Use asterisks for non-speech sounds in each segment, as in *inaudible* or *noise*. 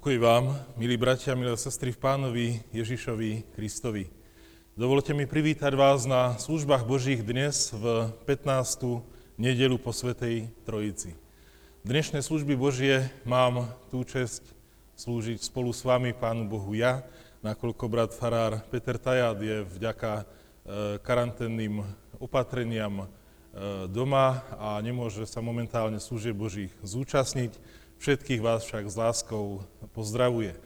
Pokoj vám, milí bratia, milé sestry v pánovi Ježišovi Kristovi. Dovolte mi privítať vás na službách Božích dnes v 15. nedelu po Svetej Trojici. Dnešné služby Božie mám tú čest slúžiť spolu s vami, Pánu Bohu ja, nakoľko brat farár Peter Tajad je vďaka e, karanténnym opatreniam e, doma a nemôže sa momentálne služieb Božích zúčastniť. Všetkých vás však s láskou pozdravuje.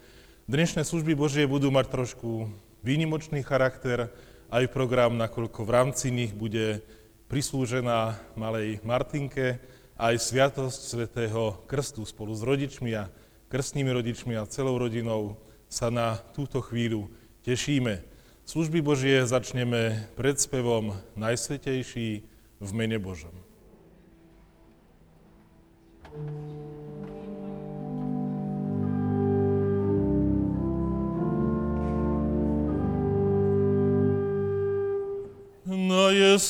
Dnešné služby Božie budú mať trošku výnimočný charakter, aj program, nakoľko v rámci nich bude prislúžená malej Martinke aj Sviatosť svätého Krstu spolu s rodičmi a krstnými rodičmi a celou rodinou sa na túto chvíľu tešíme. Služby Božie začneme spevom Najsvetejší v mene Božom. thank you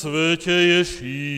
najsvetejší.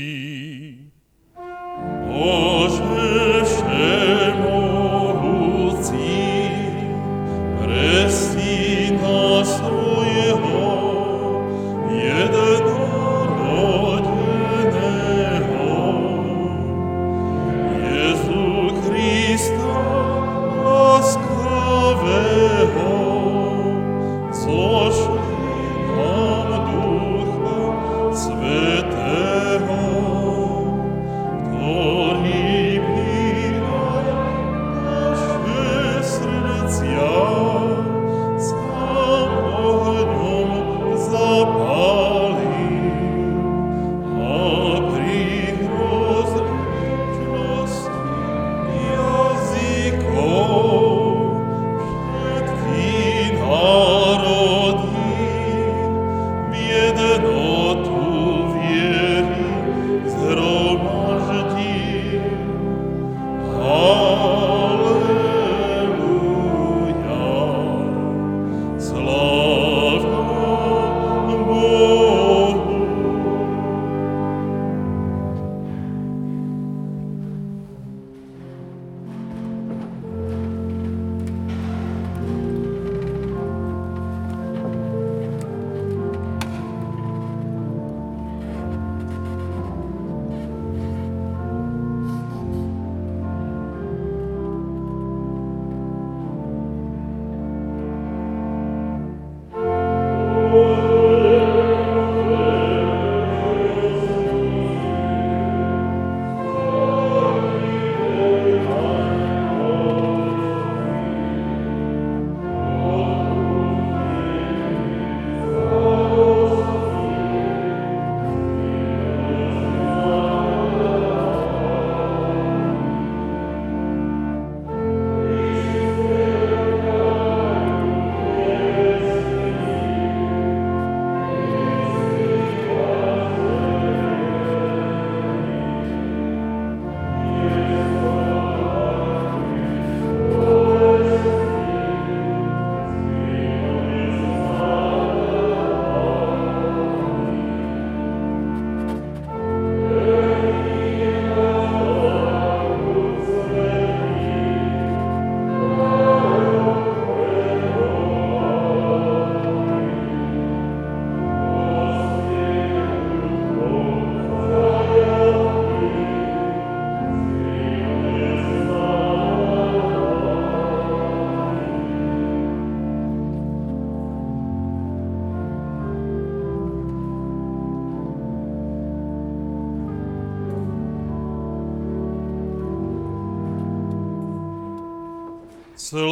Слава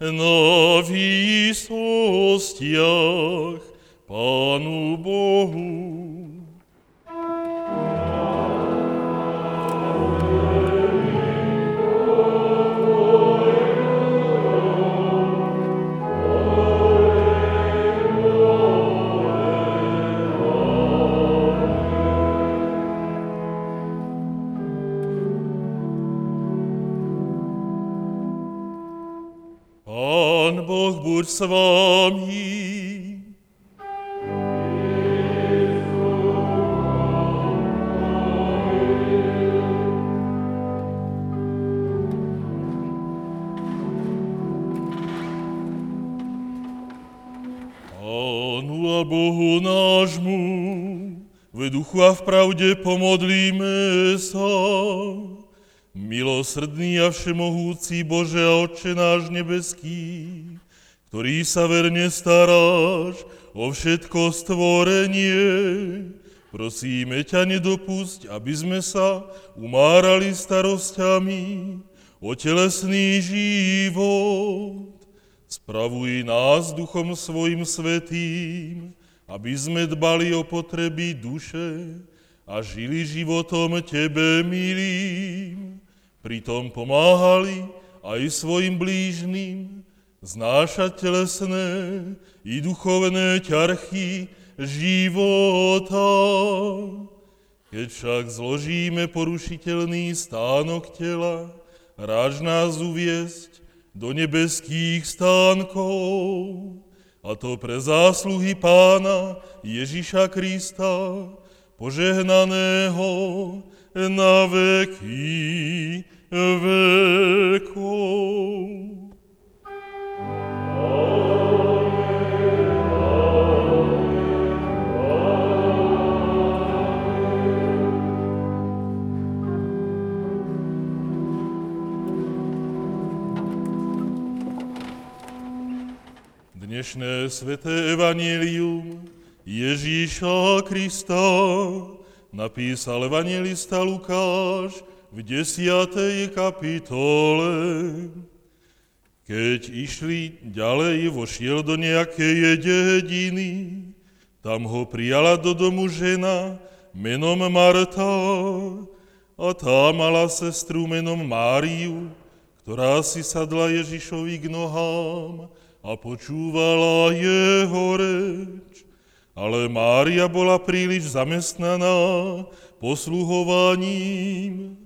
на висостях Пану Богу вами. Pánu a Bohu nášmu, v duchu a v pravde pomodlíme sa. Milosrdný a všemohúci Bože a Otče náš nebeský, ktorý sa verne staráš o všetko stvorenie, prosíme ťa nedopusť, aby sme sa umárali starosťami o telesný život. Spravuj nás duchom svojim svetým, aby sme dbali o potreby duše a žili životom Tebe milým pritom pomáhali aj svojim blížnym znášať telesné i duchovné ťarchy života. Keď však zložíme porušiteľný stánok tela, ráž nás uviesť do nebeských stánkov, a to pre zásluhy pána Ježiša Krista, požehnaného na veky vekov. Dnešné sveté evanílium Ježíša Krista. Napísal evangelista Lukáš v desiatej kapitole. Keď išli ďalej, vošiel do nejakej dediny, tam ho prijala do domu žena menom Marta. A tá mala sestru menom Máriu, ktorá si sadla Ježišovi k nohám a počúvala jeho reč. Ale Mária bola príliš zamestnaná posluhovaním.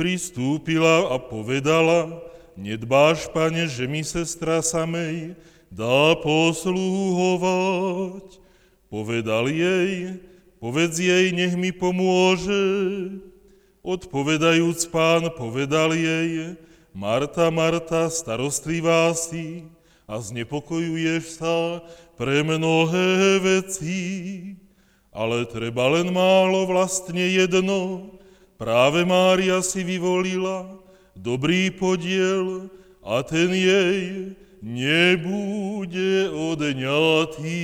Pristúpila a povedala, nedbáš, pane, že mi sestra samej dá posluhovať. Povedal jej, povedz jej, nech mi pomôže. Odpovedajúc pán, povedal jej, Marta, Marta, starostlivá si a znepokojuješ sa pre mnohé veci, ale treba len málo, vlastne jedno. Práve Mária si vyvolila dobrý podiel a ten jej nebude odňatý.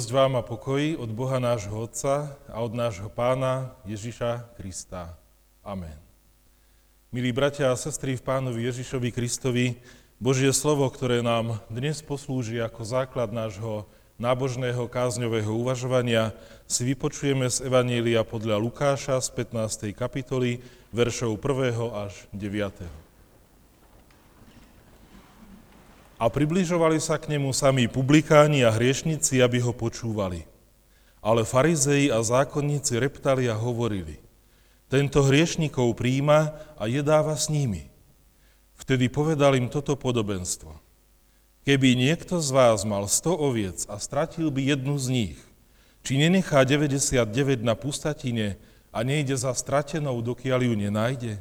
Milosť vám a pokoj od Boha nášho Otca a od nášho Pána Ježiša Krista. Amen. Milí bratia a sestry v Pánovi Ježišovi Kristovi, Božie slovo, ktoré nám dnes poslúži ako základ nášho nábožného kázňového uvažovania si vypočujeme z Evanília podľa Lukáša z 15. kapitoly, veršov 1. až 9. A približovali sa k nemu sami publikáni a hriešnici, aby ho počúvali. Ale farizei a zákonníci reptali a hovorili, tento hriešnikov príjma a jedáva s nimi. Vtedy povedal im toto podobenstvo. Keby niekto z vás mal 100 oviec a stratil by jednu z nich, či nenechá 99 na pustatine a nejde za stratenou, dokiaľ ju nenájde?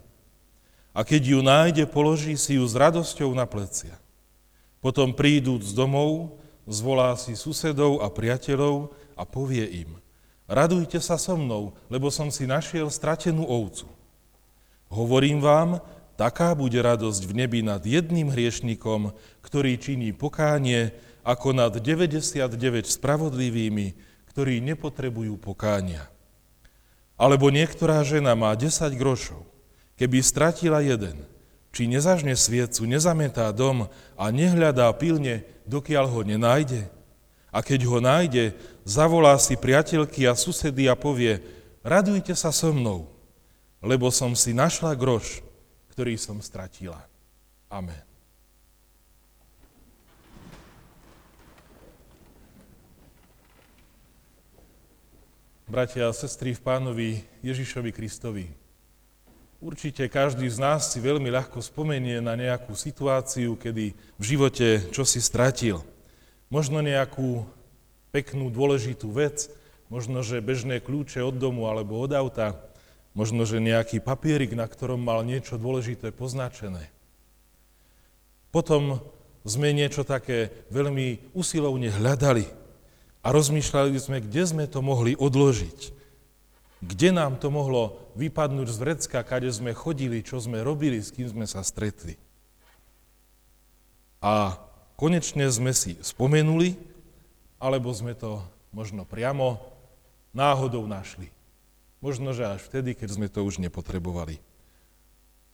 A keď ju nájde, položí si ju s radosťou na plecia. Potom prídúc domov, zvolá si susedov a priateľov a povie im, radujte sa so mnou, lebo som si našiel stratenú ovcu. Hovorím vám, Taká bude radosť v nebi nad jedným hriešnikom, ktorý činí pokánie, ako nad 99 spravodlivými, ktorí nepotrebujú pokánia. Alebo niektorá žena má 10 grošov. Keby stratila jeden, či nezažne sviecu, nezametá dom a nehľadá pilne, dokiaľ ho nenájde? A keď ho nájde, zavolá si priateľky a susedy a povie, radujte sa so mnou, lebo som si našla groš, ktorý som stratila. Amen. Bratia a sestry v pánovi Ježišovi Kristovi, určite každý z nás si veľmi ľahko spomenie na nejakú situáciu, kedy v živote čo si stratil. Možno nejakú peknú, dôležitú vec, možno, že bežné kľúče od domu alebo od auta, Možno, že nejaký papierik, na ktorom mal niečo dôležité poznačené. Potom sme niečo také veľmi usilovne hľadali a rozmýšľali sme, kde sme to mohli odložiť. Kde nám to mohlo vypadnúť z vrecka, kade sme chodili, čo sme robili, s kým sme sa stretli. A konečne sme si spomenuli, alebo sme to možno priamo náhodou našli. Možno, že až vtedy, keď sme to už nepotrebovali.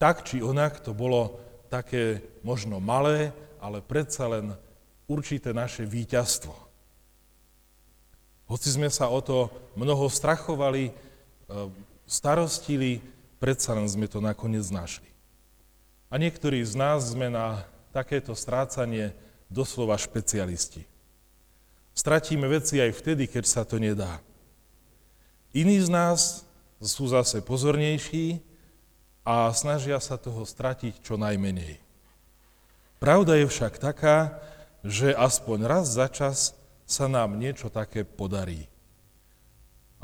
Tak či onak to bolo také možno malé, ale predsa len určité naše víťazstvo. Hoci sme sa o to mnoho strachovali, starostili, predsa len sme to nakoniec našli. A niektorí z nás sme na takéto strácanie doslova špecialisti. Stratíme veci aj vtedy, keď sa to nedá. Iní z nás sú zase pozornejší a snažia sa toho stratiť čo najmenej. Pravda je však taká, že aspoň raz za čas sa nám niečo také podarí.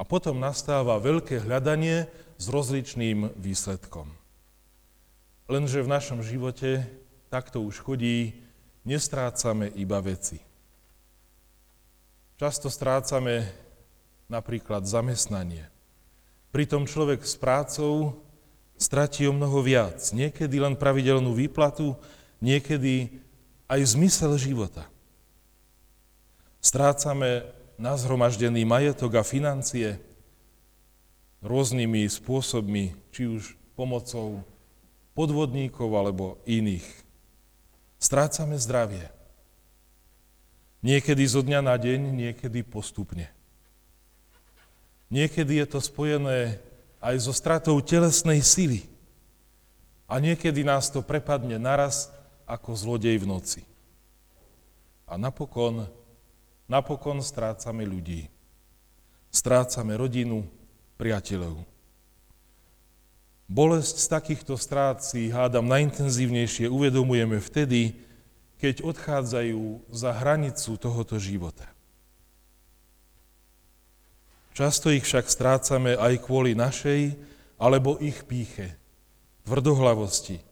A potom nastáva veľké hľadanie s rozličným výsledkom. Lenže v našom živote takto už chodí, nestrácame iba veci. Často strácame napríklad zamestnanie. Pritom človek s prácou stratí o mnoho viac. Niekedy len pravidelnú výplatu, niekedy aj zmysel života. Strácame nazhromaždený majetok a financie rôznymi spôsobmi, či už pomocou podvodníkov alebo iných. Strácame zdravie. Niekedy zo dňa na deň, niekedy postupne. Niekedy je to spojené aj so stratou telesnej sily. A niekedy nás to prepadne naraz ako zlodej v noci. A napokon, napokon strácame ľudí. Strácame rodinu, priateľov. Bolesť z takýchto strát si hádam najintenzívnejšie uvedomujeme vtedy, keď odchádzajú za hranicu tohoto života. Často ich však strácame aj kvôli našej alebo ich píche, tvrdohlavosti,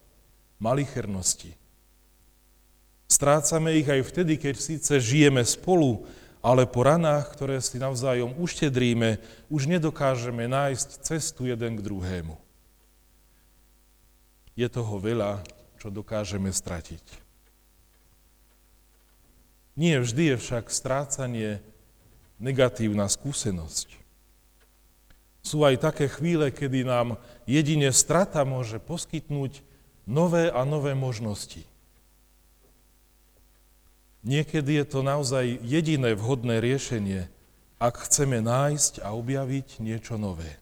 malichernosti. Strácame ich aj vtedy, keď síce žijeme spolu, ale po ranách, ktoré si navzájom uštedríme, už nedokážeme nájsť cestu jeden k druhému. Je toho veľa, čo dokážeme stratiť. Nie vždy je však strácanie negatívna skúsenosť. Sú aj také chvíle, kedy nám jedine strata môže poskytnúť nové a nové možnosti. Niekedy je to naozaj jediné vhodné riešenie, ak chceme nájsť a objaviť niečo nové.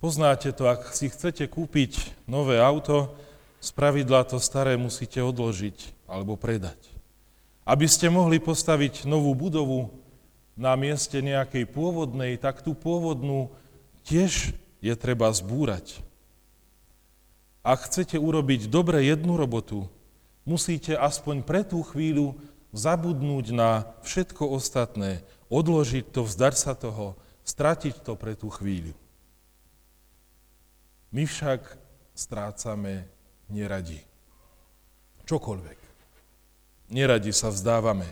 Poznáte to, ak si chcete kúpiť nové auto, z pravidla to staré musíte odložiť alebo predať. Aby ste mohli postaviť novú budovu na mieste nejakej pôvodnej, tak tú pôvodnú tiež je treba zbúrať. Ak chcete urobiť dobre jednu robotu, musíte aspoň pre tú chvíľu zabudnúť na všetko ostatné, odložiť to, vzdať sa toho, stratiť to pre tú chvíľu. My však strácame neradi. Čokoľvek. Neradi sa vzdávame.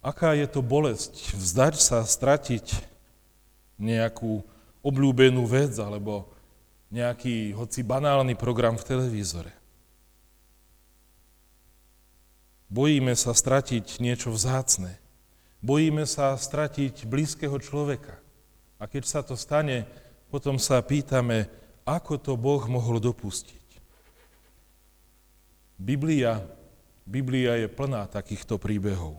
Aká je to bolesť vzdať sa, stratiť nejakú obľúbenú vec alebo nejaký hoci banálny program v televízore. Bojíme sa stratiť niečo vzácne. Bojíme sa stratiť blízkeho človeka. A keď sa to stane, potom sa pýtame, ako to Boh mohol dopustiť. Biblia, Biblia je plná takýchto príbehov.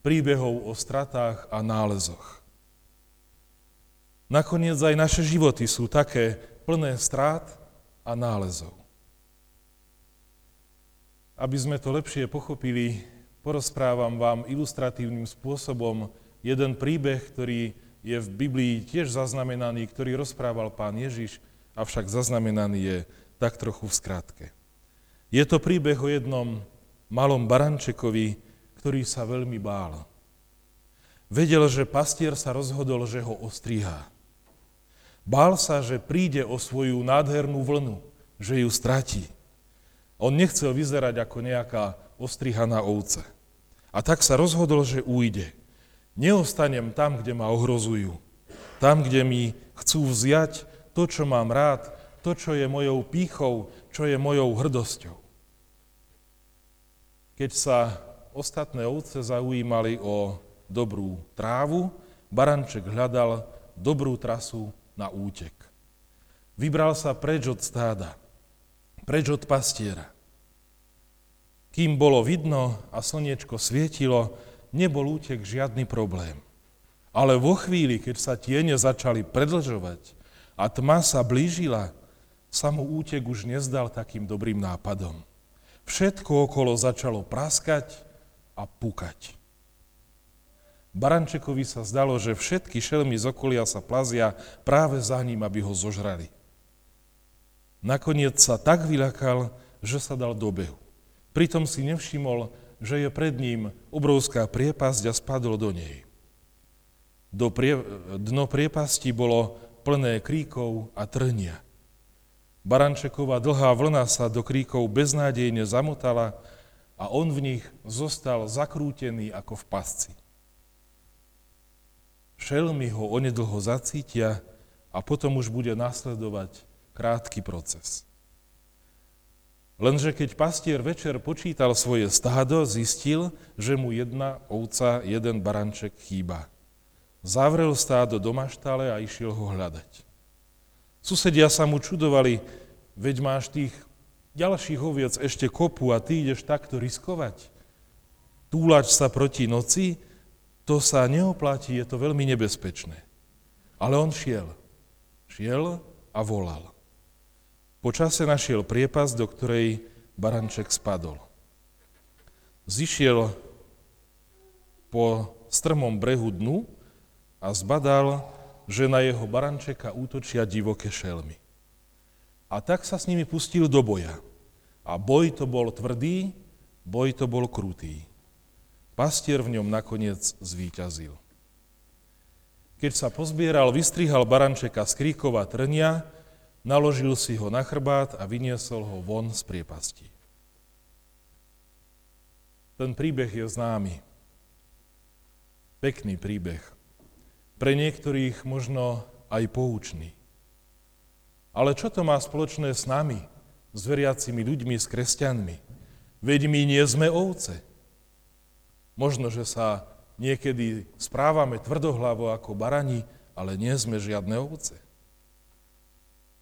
Príbehov o stratách a nálezoch. Nakoniec aj naše životy sú také plné strát a nálezov. Aby sme to lepšie pochopili, porozprávam vám ilustratívnym spôsobom jeden príbeh, ktorý je v Biblii tiež zaznamenaný, ktorý rozprával pán Ježiš, avšak zaznamenaný je tak trochu v skratke. Je to príbeh o jednom malom barančekovi, ktorý sa veľmi bál. Vedel, že pastier sa rozhodol, že ho ostrihá. Bál sa, že príde o svoju nádhernú vlnu, že ju stratí. On nechcel vyzerať ako nejaká ostrihaná ovca. A tak sa rozhodol, že ujde. Neostanem tam, kde ma ohrozujú. Tam, kde mi chcú vziať to, čo mám rád, to, čo je mojou pýchou, čo je mojou hrdosťou. Keď sa ostatné ovce zaujímali o dobrú trávu, baranček hľadal dobrú trasu na útek. Vybral sa preč od stáda preč od pastiera. Kým bolo vidno a slniečko svietilo, nebol útek žiadny problém. Ale vo chvíli, keď sa tiene začali predlžovať a tma sa blížila, sa mu útek už nezdal takým dobrým nápadom. Všetko okolo začalo praskať a pukať. Barančekovi sa zdalo, že všetky šelmy z okolia sa plazia práve za ním, aby ho zožrali. Nakoniec sa tak vyľakal, že sa dal do behu. Pritom si nevšimol, že je pred ním obrovská priepasť a spadol do nej. Do prie, dno priepasti bolo plné kríkov a trnia. Barančeková dlhá vlna sa do kríkov beznádejne zamotala a on v nich zostal zakrútený ako v pasci. Šelmy ho onedlho zacítia a potom už bude nasledovať krátky proces. Lenže keď pastier večer počítal svoje stádo, zistil, že mu jedna ovca, jeden baranček chýba. Zavrel stádo do maštale a išiel ho hľadať. Susedia sa mu čudovali, veď máš tých ďalších oviec ešte kopu a ty ideš takto riskovať. Túlač sa proti noci, to sa neoplatí, je to veľmi nebezpečné. Ale on šiel. Šiel a volal. Po čase našiel priepas, do ktorej baranček spadol. Zišiel po strmom brehu dnu a zbadal, že na jeho barančeka útočia divoké šelmy. A tak sa s nimi pustil do boja. A boj to bol tvrdý, boj to bol krutý. Pastier v ňom nakoniec zvíťazil. Keď sa pozbieral, vystrihal barančeka z kríkova trnia, naložil si ho na chrbát a vyniesol ho von z priepasti. Ten príbeh je známy. Pekný príbeh. Pre niektorých možno aj poučný. Ale čo to má spoločné s nami, s veriacimi ľuďmi, s kresťanmi? Veď my nie sme ovce. Možno, že sa niekedy správame tvrdohlavo ako barani, ale nie sme žiadne ovce.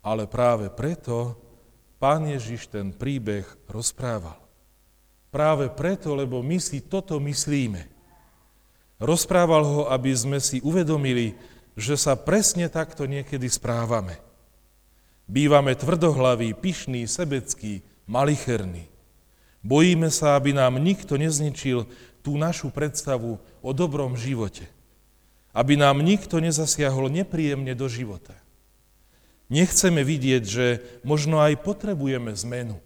Ale práve preto pán Ježiš ten príbeh rozprával. Práve preto, lebo my si toto myslíme. Rozprával ho, aby sme si uvedomili, že sa presne takto niekedy správame. Bývame tvrdohlaví, pyšní, sebeckí, malicherní. Bojíme sa, aby nám nikto nezničil tú našu predstavu o dobrom živote. Aby nám nikto nezasiahol nepríjemne do života. Nechceme vidieť, že možno aj potrebujeme zmenu.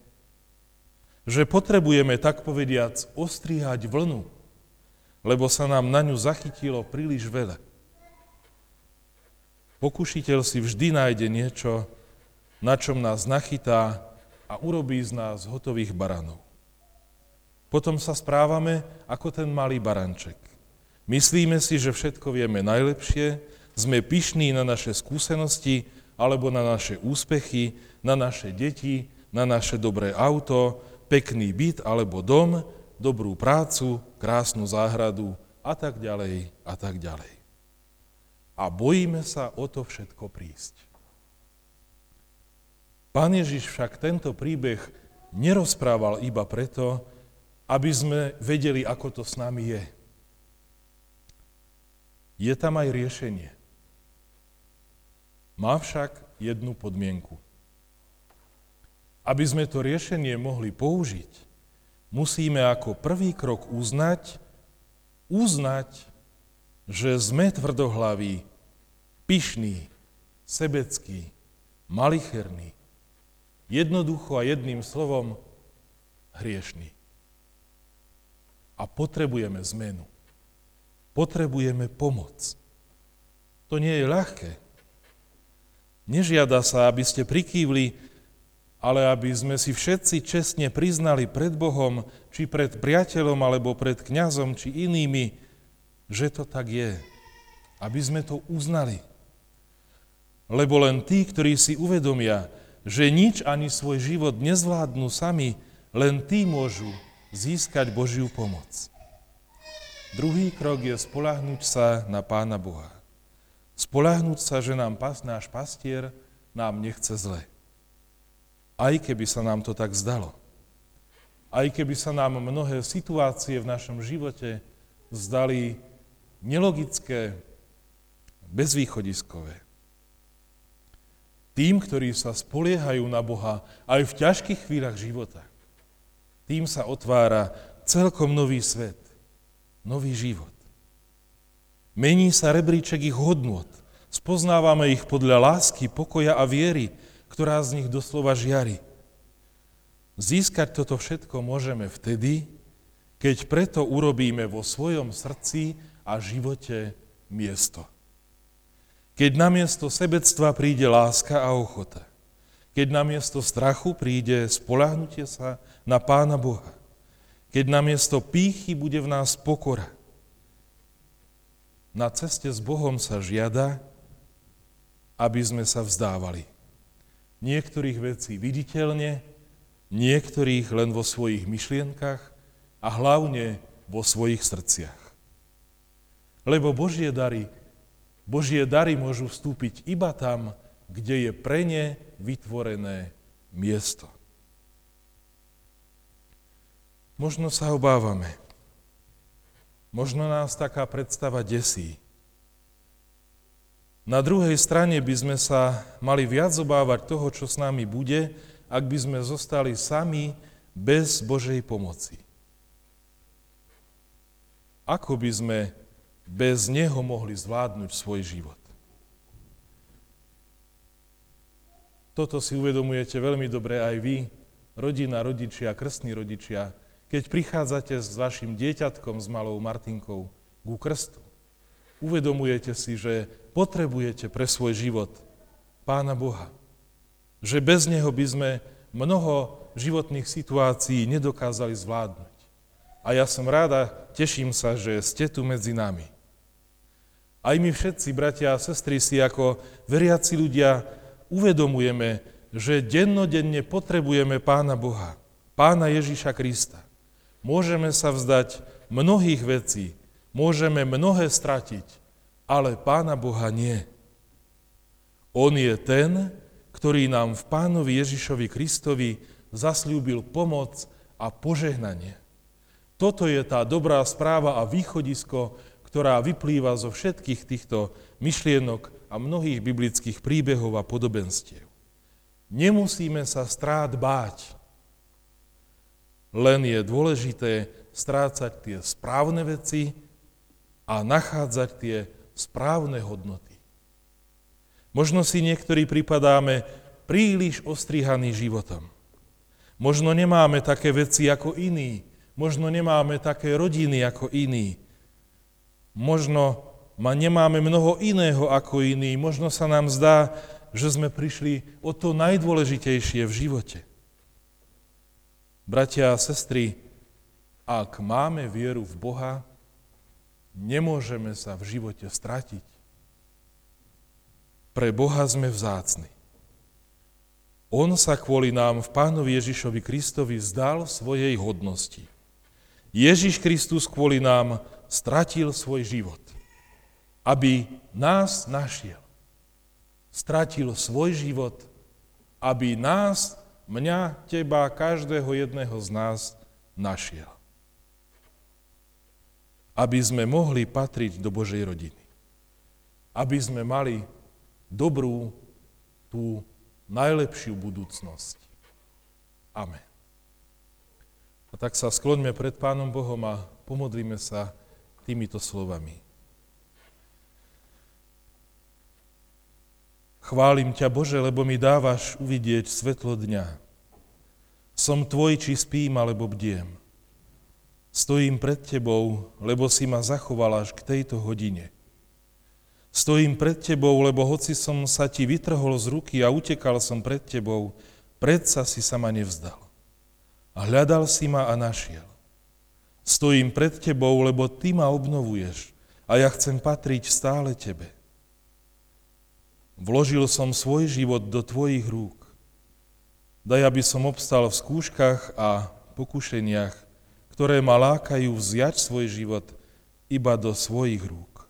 Že potrebujeme, tak povediac, ostrihať vlnu, lebo sa nám na ňu zachytilo príliš veľa. Pokušiteľ si vždy nájde niečo, na čom nás nachytá a urobí z nás hotových baranov. Potom sa správame ako ten malý baranček. Myslíme si, že všetko vieme najlepšie, sme pyšní na naše skúsenosti alebo na naše úspechy, na naše deti, na naše dobré auto, pekný byt alebo dom, dobrú prácu, krásnu záhradu a tak ďalej a tak ďalej. A bojíme sa o to všetko prísť. Pán Ježiš však tento príbeh nerozprával iba preto, aby sme vedeli, ako to s nami je. Je tam aj riešenie. Má však jednu podmienku. Aby sme to riešenie mohli použiť, musíme ako prvý krok uznať, uznať, že sme tvrdohlaví, pyšní, sebeckí, malicherní, jednoducho a jedným slovom hriešní. A potrebujeme zmenu. Potrebujeme pomoc. To nie je ľahké. Nežiada sa, aby ste prikývli, ale aby sme si všetci čestne priznali pred Bohom, či pred priateľom, alebo pred kňazom, či inými, že to tak je. Aby sme to uznali. Lebo len tí, ktorí si uvedomia, že nič ani svoj život nezvládnu sami, len tí môžu získať Božiu pomoc. Druhý krok je spolahnúť sa na Pána Boha. Spolahnúť sa, že nám pas, náš pastier nám nechce zle. Aj keby sa nám to tak zdalo. Aj keby sa nám mnohé situácie v našom živote zdali nelogické, bezvýchodiskové. Tým, ktorí sa spoliehajú na Boha aj v ťažkých chvíľach života, tým sa otvára celkom nový svet, nový život. Mení sa rebríček ich hodnot. Spoznávame ich podľa lásky, pokoja a viery, ktorá z nich doslova žiari. Získať toto všetko môžeme vtedy, keď preto urobíme vo svojom srdci a živote miesto. Keď na miesto sebectva príde láska a ochota. Keď na miesto strachu príde spolahnutie sa na Pána Boha. Keď namiesto pýchy bude v nás pokora. Na ceste s Bohom sa žiada, aby sme sa vzdávali. Niektorých vecí viditeľne, niektorých len vo svojich myšlienkach a hlavne vo svojich srdciach. Lebo Božie dary, Božie dary môžu vstúpiť iba tam, kde je pre ne vytvorené miesto. Možno sa obávame. Možno nás taká predstava desí. Na druhej strane by sme sa mali viac obávať toho, čo s nami bude, ak by sme zostali sami bez Božej pomoci. Ako by sme bez Neho mohli zvládnuť svoj život? Toto si uvedomujete veľmi dobre aj vy, rodina, rodičia, krstní rodičia, keď prichádzate s vašim dieťatkom, s malou Martinkou ku krstu, uvedomujete si, že potrebujete pre svoj život Pána Boha. Že bez Neho by sme mnoho životných situácií nedokázali zvládnuť. A ja som ráda, teším sa, že ste tu medzi nami. Aj my všetci, bratia a sestry, si ako veriaci ľudia uvedomujeme, že dennodenne potrebujeme Pána Boha, Pána Ježíša Krista. Môžeme sa vzdať mnohých vecí, môžeme mnohé stratiť, ale Pána Boha nie. On je ten, ktorý nám v Pánovi Ježišovi Kristovi zasľúbil pomoc a požehnanie. Toto je tá dobrá správa a východisko, ktorá vyplýva zo všetkých týchto myšlienok a mnohých biblických príbehov a podobenstiev. Nemusíme sa strát báť, len je dôležité strácať tie správne veci a nachádzať tie správne hodnoty. Možno si niektorí pripadáme príliš ostrihaný životom. Možno nemáme také veci ako iní, Možno nemáme také rodiny ako iní. Možno ma nemáme mnoho iného ako iní. Možno sa nám zdá, že sme prišli o to najdôležitejšie v živote. Bratia a sestry, ak máme vieru v Boha, nemôžeme sa v živote stratiť. Pre Boha sme vzácni. On sa kvôli nám v Pánovi Ježišovi Kristovi vzdal svojej hodnosti. Ježiš Kristus kvôli nám stratil svoj život, aby nás našiel. Stratil svoj život, aby nás, mňa, teba, každého jedného z nás našiel. Aby sme mohli patriť do Božej rodiny. Aby sme mali dobrú, tú najlepšiu budúcnosť. Amen. A tak sa skloňme pred Pánom Bohom a pomodlíme sa týmito slovami. Chválim ťa, Bože, lebo mi dávaš uvidieť svetlo dňa. Som tvoj, či spím, alebo bdiem. Stojím pred tebou, lebo si ma zachoval až k tejto hodine. Stojím pred tebou, lebo hoci som sa ti vytrhol z ruky a utekal som pred tebou, predsa si sa ma nevzdal. A hľadal si ma a našiel. Stojím pred tebou, lebo ty ma obnovuješ a ja chcem patriť stále tebe. Vložil som svoj život do tvojich rúk. Daj, aby som obstal v skúškach a pokušeniach, ktoré ma lákajú vziať svoj život iba do svojich rúk.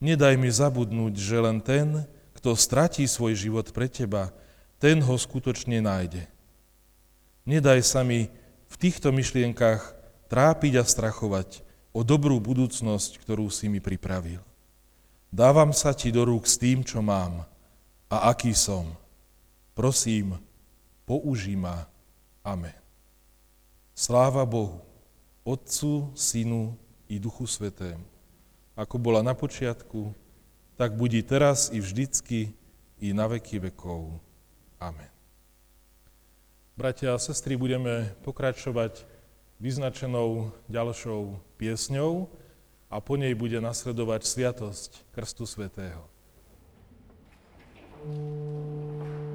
Nedaj mi zabudnúť, že len ten, kto stratí svoj život pre teba, ten ho skutočne nájde. Nedaj sa mi v týchto myšlienkach trápiť a strachovať o dobrú budúcnosť, ktorú si mi pripravil. Dávam sa ti do rúk s tým, čo mám a aký som. Prosím, použij ma. Amen. Sláva Bohu, Otcu, Synu i Duchu Svetému, ako bola na počiatku, tak budí teraz i vždycky i na veky vekov. Amen. Bratia a sestry, budeme pokračovať vyznačenou ďalšou piesňou a po nej bude nasledovať Sviatosť Krstu Svetého. thank you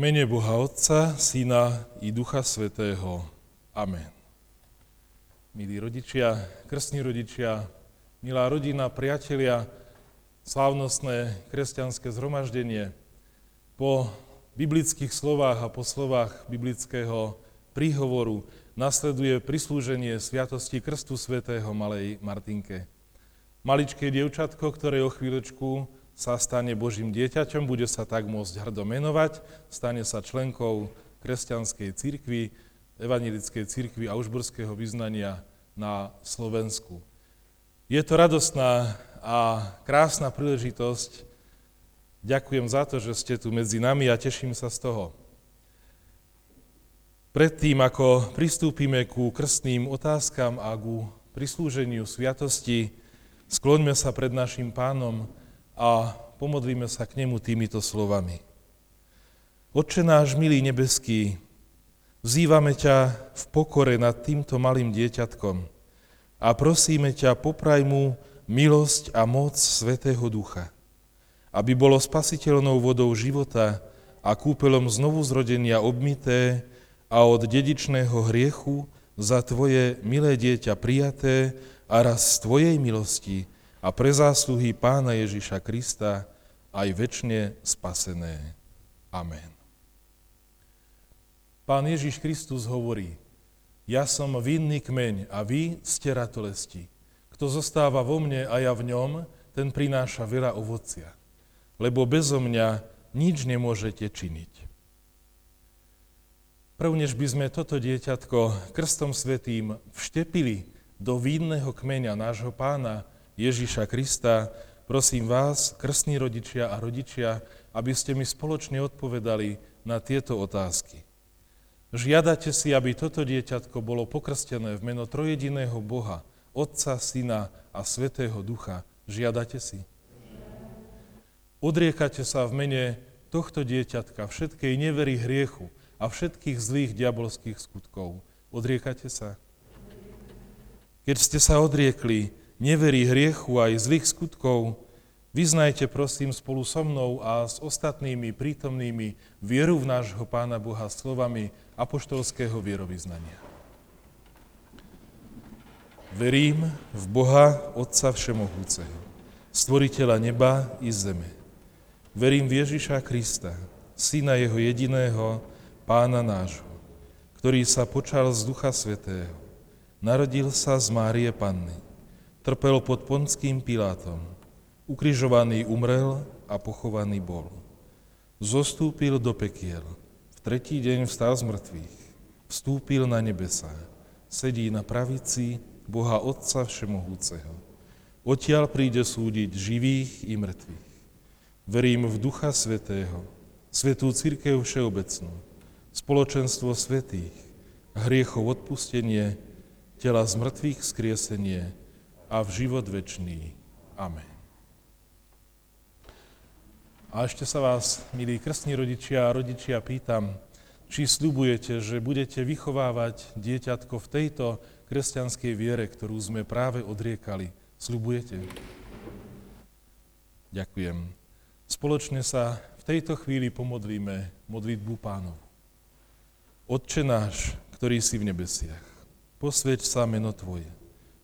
mene Boha Otca, Syna i Ducha Svetého. Amen. Milí rodičia, krstní rodičia, milá rodina, priatelia, slávnostné kresťanské zhromaždenie, po biblických slovách a po slovách biblického príhovoru nasleduje prislúženie Sviatosti Krstu Svetého Malej Martinke. Maličké dievčatko, ktoré o chvíľočku sa stane Božím dieťaťom, bude sa tak môcť hrdo menovať, stane sa členkou kresťanskej církvy, evangelickej církvy a užburského vyznania na Slovensku. Je to radostná a krásna príležitosť. Ďakujem za to, že ste tu medzi nami a teším sa z toho. Predtým, ako pristúpime ku krstným otázkam a ku prislúženiu sviatosti, skloňme sa pred našim pánom a pomodlíme sa k nemu týmito slovami. Otče náš milý nebeský, vzývame ťa v pokore nad týmto malým dieťatkom a prosíme ťa, popraj mu milosť a moc Svetého Ducha, aby bolo spasiteľnou vodou života a kúpelom znovu zrodenia obmité a od dedičného hriechu za Tvoje milé dieťa prijaté a raz z Tvojej milosti a pre zásluhy Pána Ježiša Krista aj väčšine spasené. Amen. Pán Ježiš Kristus hovorí, ja som vinný kmeň a vy ste ratolesti. Kto zostáva vo mne a ja v ňom, ten prináša veľa ovocia. Lebo bezo mňa nič nemôžete činiť. Prvnež by sme toto dieťatko krstom svetým vštepili do vínneho kmeňa nášho pána, Ježíša Krista, prosím vás, krstní rodičia a rodičia, aby ste mi spoločne odpovedali na tieto otázky. Žiadate si, aby toto dieťatko bolo pokrstené v meno trojediného Boha, Otca, Syna a Svetého Ducha. Žiadate si? Odriekate sa v mene tohto dieťatka všetkej nevery hriechu a všetkých zlých diabolských skutkov. Odriekate sa? Keď ste sa odriekli, neverí hriechu aj zlých skutkov, vyznajte prosím spolu so mnou a s ostatnými prítomnými vieru v nášho Pána Boha slovami apoštolského vierovýznania. Verím v Boha, Otca Všemohúceho, Stvoriteľa neba i zeme. Verím v Ježiša Krista, Syna Jeho jediného, Pána nášho, ktorý sa počal z Ducha Svetého, narodil sa z Márie Panny, Trpel pod Ponským Pilátom. Ukrižovaný umrel a pochovaný bol. Zostúpil do pekiel. V tretí deň vstal z mŕtvych. Vstúpil na nebesa. Sedí na pravici Boha Otca Všemohúceho. Odtiaľ príde súdiť živých i mŕtvych. Verím v Ducha Svetého, Svetú Církev Všeobecnú, spoločenstvo svetých, hriechov odpustenie, tela z mŕtvych skriesenie, a v život večný. Amen. A ešte sa vás, milí krstní rodičia a rodičia, pýtam, či sľubujete, že budete vychovávať dieťatko v tejto kresťanskej viere, ktorú sme práve odriekali. Sľubujete? Ďakujem. Spoločne sa v tejto chvíli pomodlíme modlitbu pánov. Otče náš, ktorý si v nebesiach, posveď sa meno Tvoje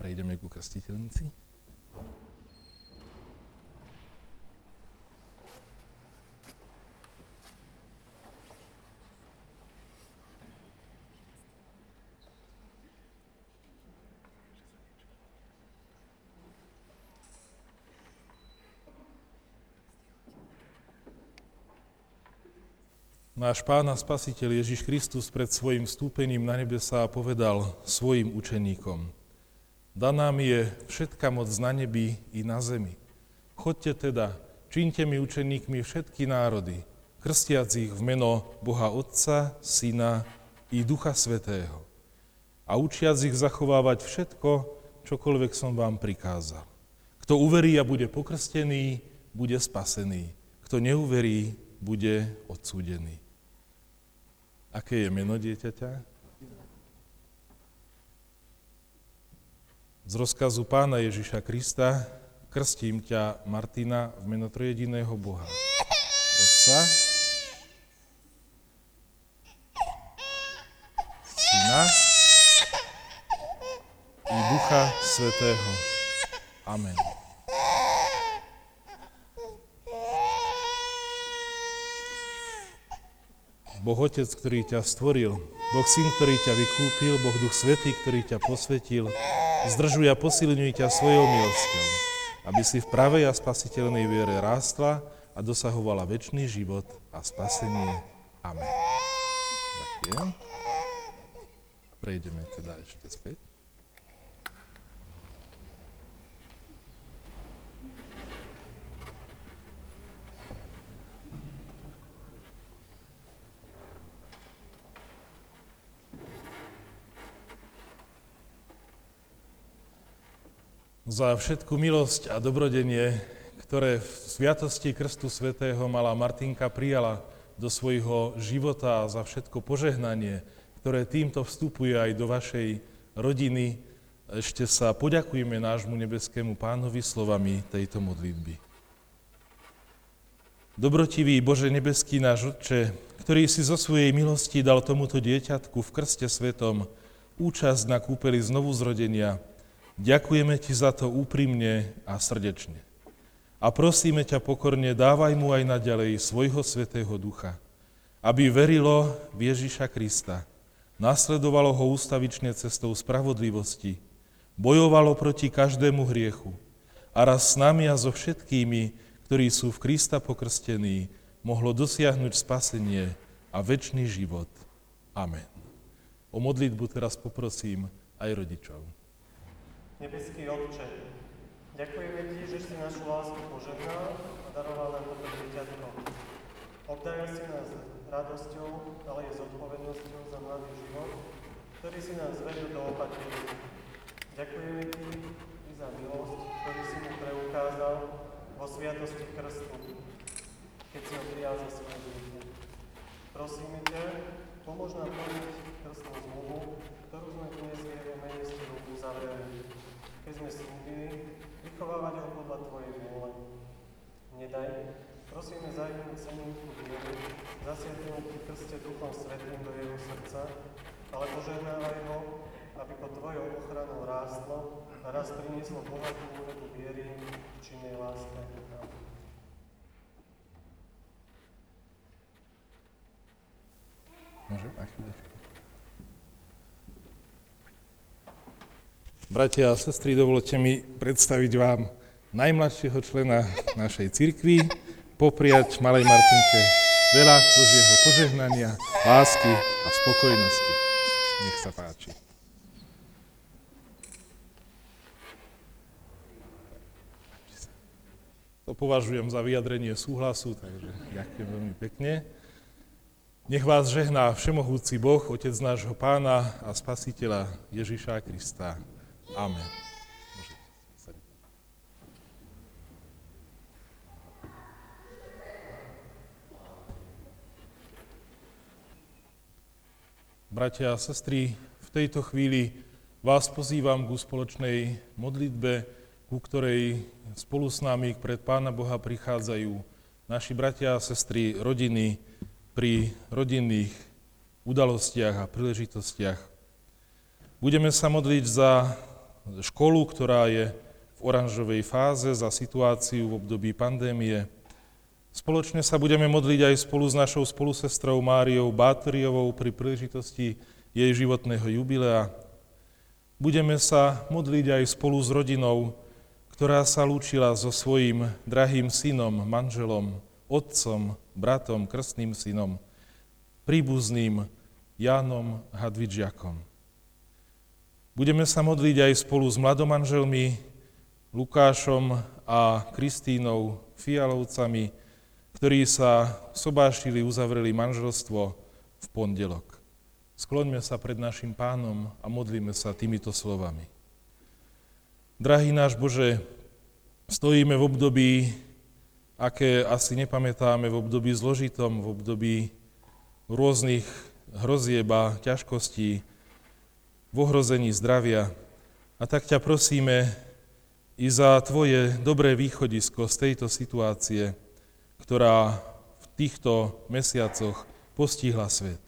Prejdeme ku krstiteľnici. Náš Pán a Spasiteľ Ježiš Kristus pred svojim vstúpením na nebesa povedal svojim učeníkom – Daná mi je všetka moc na nebi i na zemi. Chodte teda, čínte mi učeníkmi všetky národy, krstiac ich v meno Boha Otca, Syna i Ducha Svetého a učiac ich zachovávať všetko, čokoľvek som vám prikázal. Kto uverí a bude pokrstený, bude spasený. Kto neuverí, bude odsúdený. Aké je meno dieťaťa? Z rozkazu pána Ježiša Krista krstím ťa, Martina, v meno trojediného Boha. Otca, Syna i Ducha Svetého. Amen. Boh Otec, ktorý ťa stvoril, Boh Syn, ktorý ťa vykúpil, Boh Duch Svetý, ktorý ťa posvetil, zdržuje a posilňuje ťa svojou milosťou, aby si v pravej a spasiteľnej viere rástla a dosahovala väčší život a spasenie. Amen. Ďakujem. Prejdeme teda ešte späť. Za všetku milosť a dobrodenie, ktoré v Sviatosti Krstu Svetého malá Martinka prijala do svojho života a za všetko požehnanie, ktoré týmto vstupuje aj do vašej rodiny, ešte sa poďakujeme nášmu nebeskému pánovi slovami tejto modlitby. Dobrotivý Bože nebeský náš Otče, ktorý si zo svojej milosti dal tomuto dieťatku v krste svetom účasť na kúpeli znovu zrodenia, Ďakujeme Ti za to úprimne a srdečne. A prosíme ťa pokorne, dávaj mu aj naďalej svojho Svetého Ducha, aby verilo v Ježiša Krista, nasledovalo ho ústavične cestou spravodlivosti, bojovalo proti každému hriechu a raz s nami a so všetkými, ktorí sú v Krista pokrstení, mohlo dosiahnuť spasenie a väčší život. Amen. O modlitbu teraz poprosím aj rodičov. Nebeský Otče, ďakujeme Ti, že si našu lásku požehnal a daroval nám toto dieťatko. Obdaril si nás radosťou, ale aj zodpovednosťou za mladý život, ktorý si nás zveril do opatrenia. Ďakujeme Ti i za milosť, ktorý si mu preukázal vo sviatosti krstu, keď si ho prijal za svoje dieťa. Prosíme ťa, pomôž nám plniť krstnú zmluvu, ktorú sme dnes v jeho mene s uzavreli keď sme slúbili vychovávať ho podľa Tvojej vôle. Nedaj, prosíme zajmúť semínku viery, zasiednúť v krste Duchom Svetým do jeho srdca, ale požehnávaj ho, aby pod Tvojou ochranou rástlo a raz prinieslo bohatú úrodu viery činnej láske. Môžem? A chvíľečku. Bratia a sestry, dovolte mi predstaviť vám najmladšieho člena našej cirkvi, popriať malej Martinke veľa Božieho požehnania, lásky a spokojnosti. Nech sa páči. To považujem za vyjadrenie súhlasu, takže ďakujem veľmi pekne. Nech vás žehná Všemohúci Boh, Otec nášho Pána a Spasiteľa Ježiša Krista. Amen. Bratia a sestry, v tejto chvíli vás pozývam ku spoločnej modlitbe, ku ktorej spolu s nami pred Pána Boha prichádzajú naši bratia a sestry rodiny pri rodinných udalostiach a príležitostiach. Budeme sa modliť za školu, ktorá je v oranžovej fáze za situáciu v období pandémie. Spoločne sa budeme modliť aj spolu s našou spolusestrou Máriou Bátoriovou pri príležitosti jej životného jubilea. Budeme sa modliť aj spolu s rodinou, ktorá sa lúčila so svojím drahým synom, manželom, otcom, bratom, krstným synom, príbuzným Jánom Hadvidžiakom. Budeme sa modliť aj spolu s mladomanželmi Lukášom a Kristínou Fialovcami ktorí sa sobášili, uzavreli manželstvo v pondelok. Skloňme sa pred našim pánom a modlíme sa týmito slovami. Drahý náš Bože, stojíme v období, aké asi nepamätáme, v období zložitom, v období rôznych hrozieb a ťažkostí, v ohrození zdravia. A tak ťa prosíme i za Tvoje dobré východisko z tejto situácie, ktorá v týchto mesiacoch postihla svet.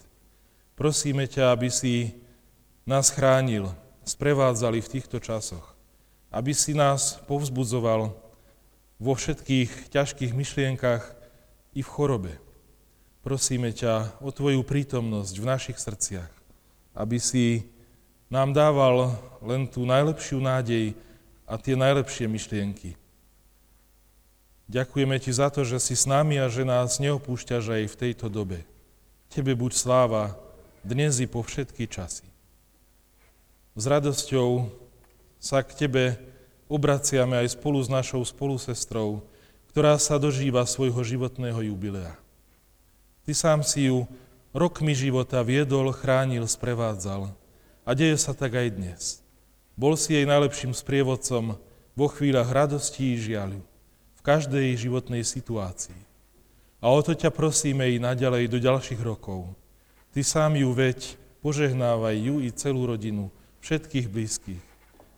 Prosíme ťa, aby si nás chránil, sprevádzali v týchto časoch, aby si nás povzbudzoval vo všetkých ťažkých myšlienkach i v chorobe. Prosíme ťa o Tvoju prítomnosť v našich srdciach, aby si nám dával len tú najlepšiu nádej a tie najlepšie myšlienky. Ďakujeme Ti za to, že si s nami a že nás neopúšťaš aj v tejto dobe. Tebe buď sláva dnes i po všetky časy. S radosťou sa k Tebe obraciame aj spolu s našou spolusestrou, ktorá sa dožíva svojho životného jubilea. Ty sám si ju rokmi života viedol, chránil, sprevádzal. A deje sa tak aj dnes. Bol si jej najlepším sprievodcom vo chvíľach radosti i žiaľu, v každej životnej situácii. A o to ťa prosíme i naďalej do ďalších rokov, Ty sám ju veď, požehnávaj ju i celú rodinu, všetkých blízkych.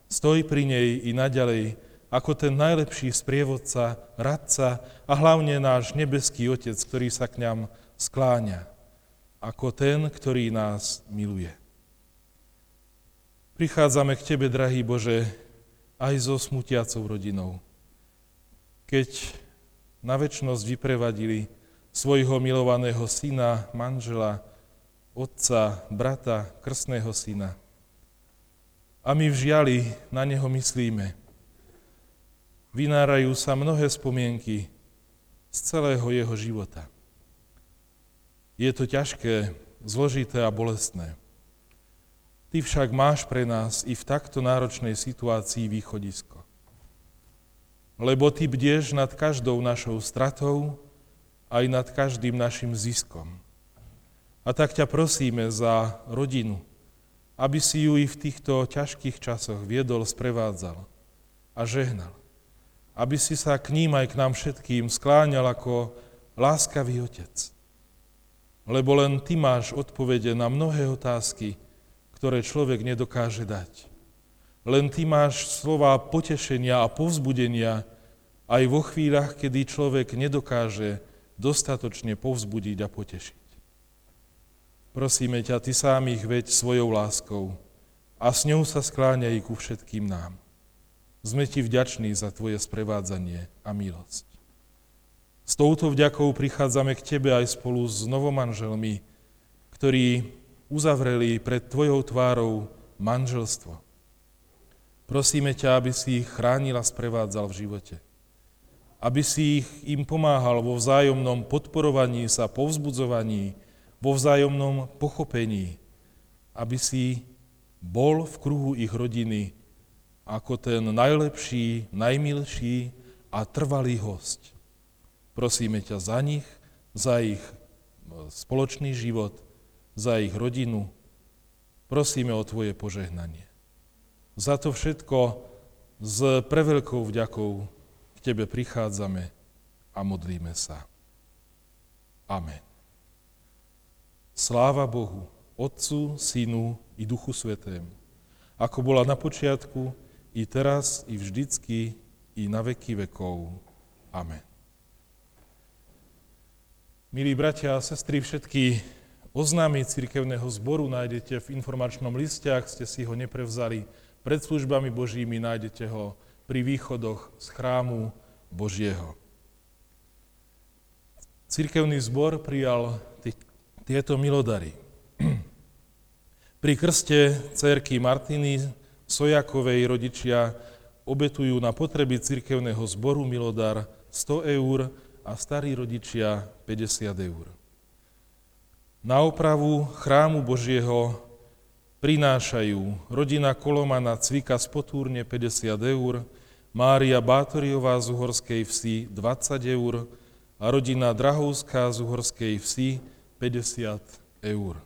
Stoj pri nej i naďalej ako ten najlepší sprievodca, radca a hlavne náš nebeský Otec, ktorý sa k nám skláňa, ako ten, ktorý nás miluje. Prichádzame k Tebe, drahý Bože, aj so smutiacou rodinou. Keď na väčnosť vyprevadili svojho milovaného syna, manžela, otca, brata, krstného syna. A my v žiali na neho myslíme. Vynárajú sa mnohé spomienky z celého jeho života. Je to ťažké, zložité a bolestné. Ty však máš pre nás i v takto náročnej situácii východisko. Lebo Ty bdieš nad každou našou stratou aj nad každým našim ziskom. A tak ťa prosíme za rodinu, aby si ju i v týchto ťažkých časoch viedol, sprevádzal a žehnal. Aby si sa k ním aj k nám všetkým skláňal ako láskavý otec. Lebo len ty máš odpovede na mnohé otázky, ktoré človek nedokáže dať. Len ty máš slova potešenia a povzbudenia aj vo chvíľach, kedy človek nedokáže dostatočne povzbudiť a potešiť. Prosíme ťa, Ty sám ich veď svojou láskou a s ňou sa skláňaj ku všetkým nám. Sme Ti vďační za Tvoje sprevádzanie a milosť. S touto vďakou prichádzame k Tebe aj spolu s novomanželmi, ktorí uzavreli pred Tvojou tvárou manželstvo. Prosíme ťa, aby si ich chránil a sprevádzal v živote. Aby si ich im pomáhal vo vzájomnom podporovaní sa, povzbudzovaní, vo vzájomnom pochopení, aby si bol v kruhu ich rodiny ako ten najlepší, najmilší a trvalý host. Prosíme ťa za nich, za ich spoločný život, za ich rodinu. Prosíme o Tvoje požehnanie. Za to všetko s preveľkou vďakou k Tebe prichádzame a modlíme sa. Amen. Sláva Bohu, Otcu, Synu i Duchu Svetému, ako bola na počiatku, i teraz, i vždycky, i na veky vekov. Amen. Milí bratia a sestry, všetky oznámy cirkevného zboru nájdete v informačnom liste, ak ste si ho neprevzali pred službami Božími, nájdete ho pri východoch z chrámu Božieho. Cirkevný zbor prijal tieto milodary. *clears throat* Pri krste cerky Martiny Sojakovej rodičia obetujú na potreby cirkevného zboru milodar 100 eur a starí rodičia 50 eur. Na opravu chrámu Božieho prinášajú rodina Kolomana Cvika z Potúrne 50 eur, Mária Bátoriová z Uhorskej vsi 20 eur, a rodina Drahovská z Uhorskej vsi 50 eur.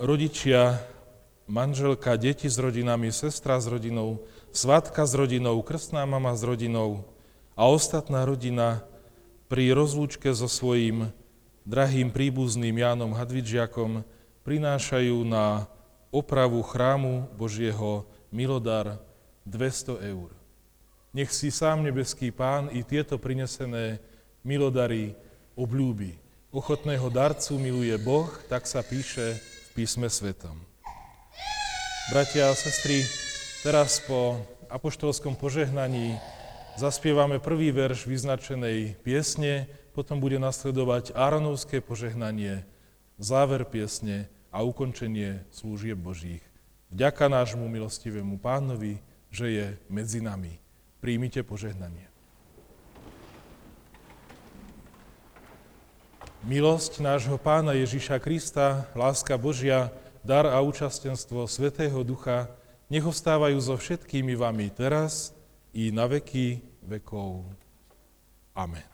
Rodičia, manželka, deti s rodinami, sestra s rodinou, svatka s rodinou, krstná mama s rodinou a ostatná rodina pri rozlúčke so svojím drahým príbuzným Jánom Hadvidžiakom prinášajú na opravu chrámu Božieho milodar 200 eur. Nech si sám nebeský pán i tieto prinesené milodary obľúbi. Ochotného darcu miluje Boh, tak sa píše v písme svetom. Bratia a sestry, teraz po apoštolskom požehnaní zaspievame prvý verš vyznačenej piesne, potom bude nasledovať Áronovské požehnanie, záver piesne a ukončenie služieb Božích. Vďaka nášmu milostivému pánovi, že je medzi nami. Príjmite požehnanie. Milosť nášho pána Ježiša Krista, láska Božia, dar a účastenstvo Svetého Ducha nech ostávajú so všetkými vami teraz i na veky vekov. Amen.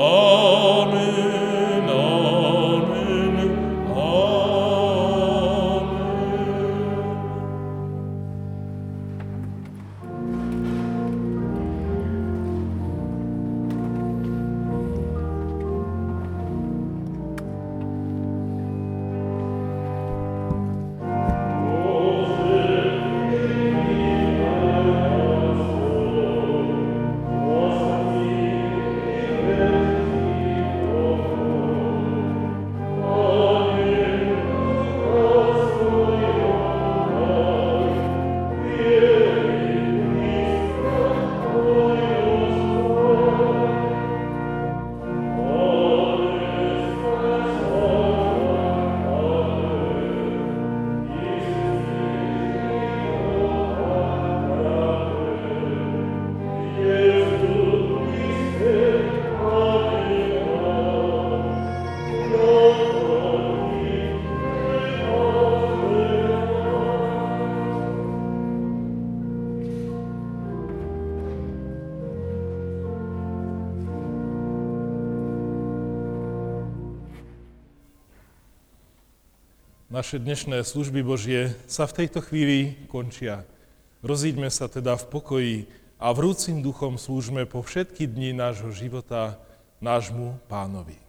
Oh. Naše dnešné služby Božie sa v tejto chvíli končia. Rozíďme sa teda v pokoji a vrúcim duchom slúžme po všetky dni nášho života nášmu pánovi.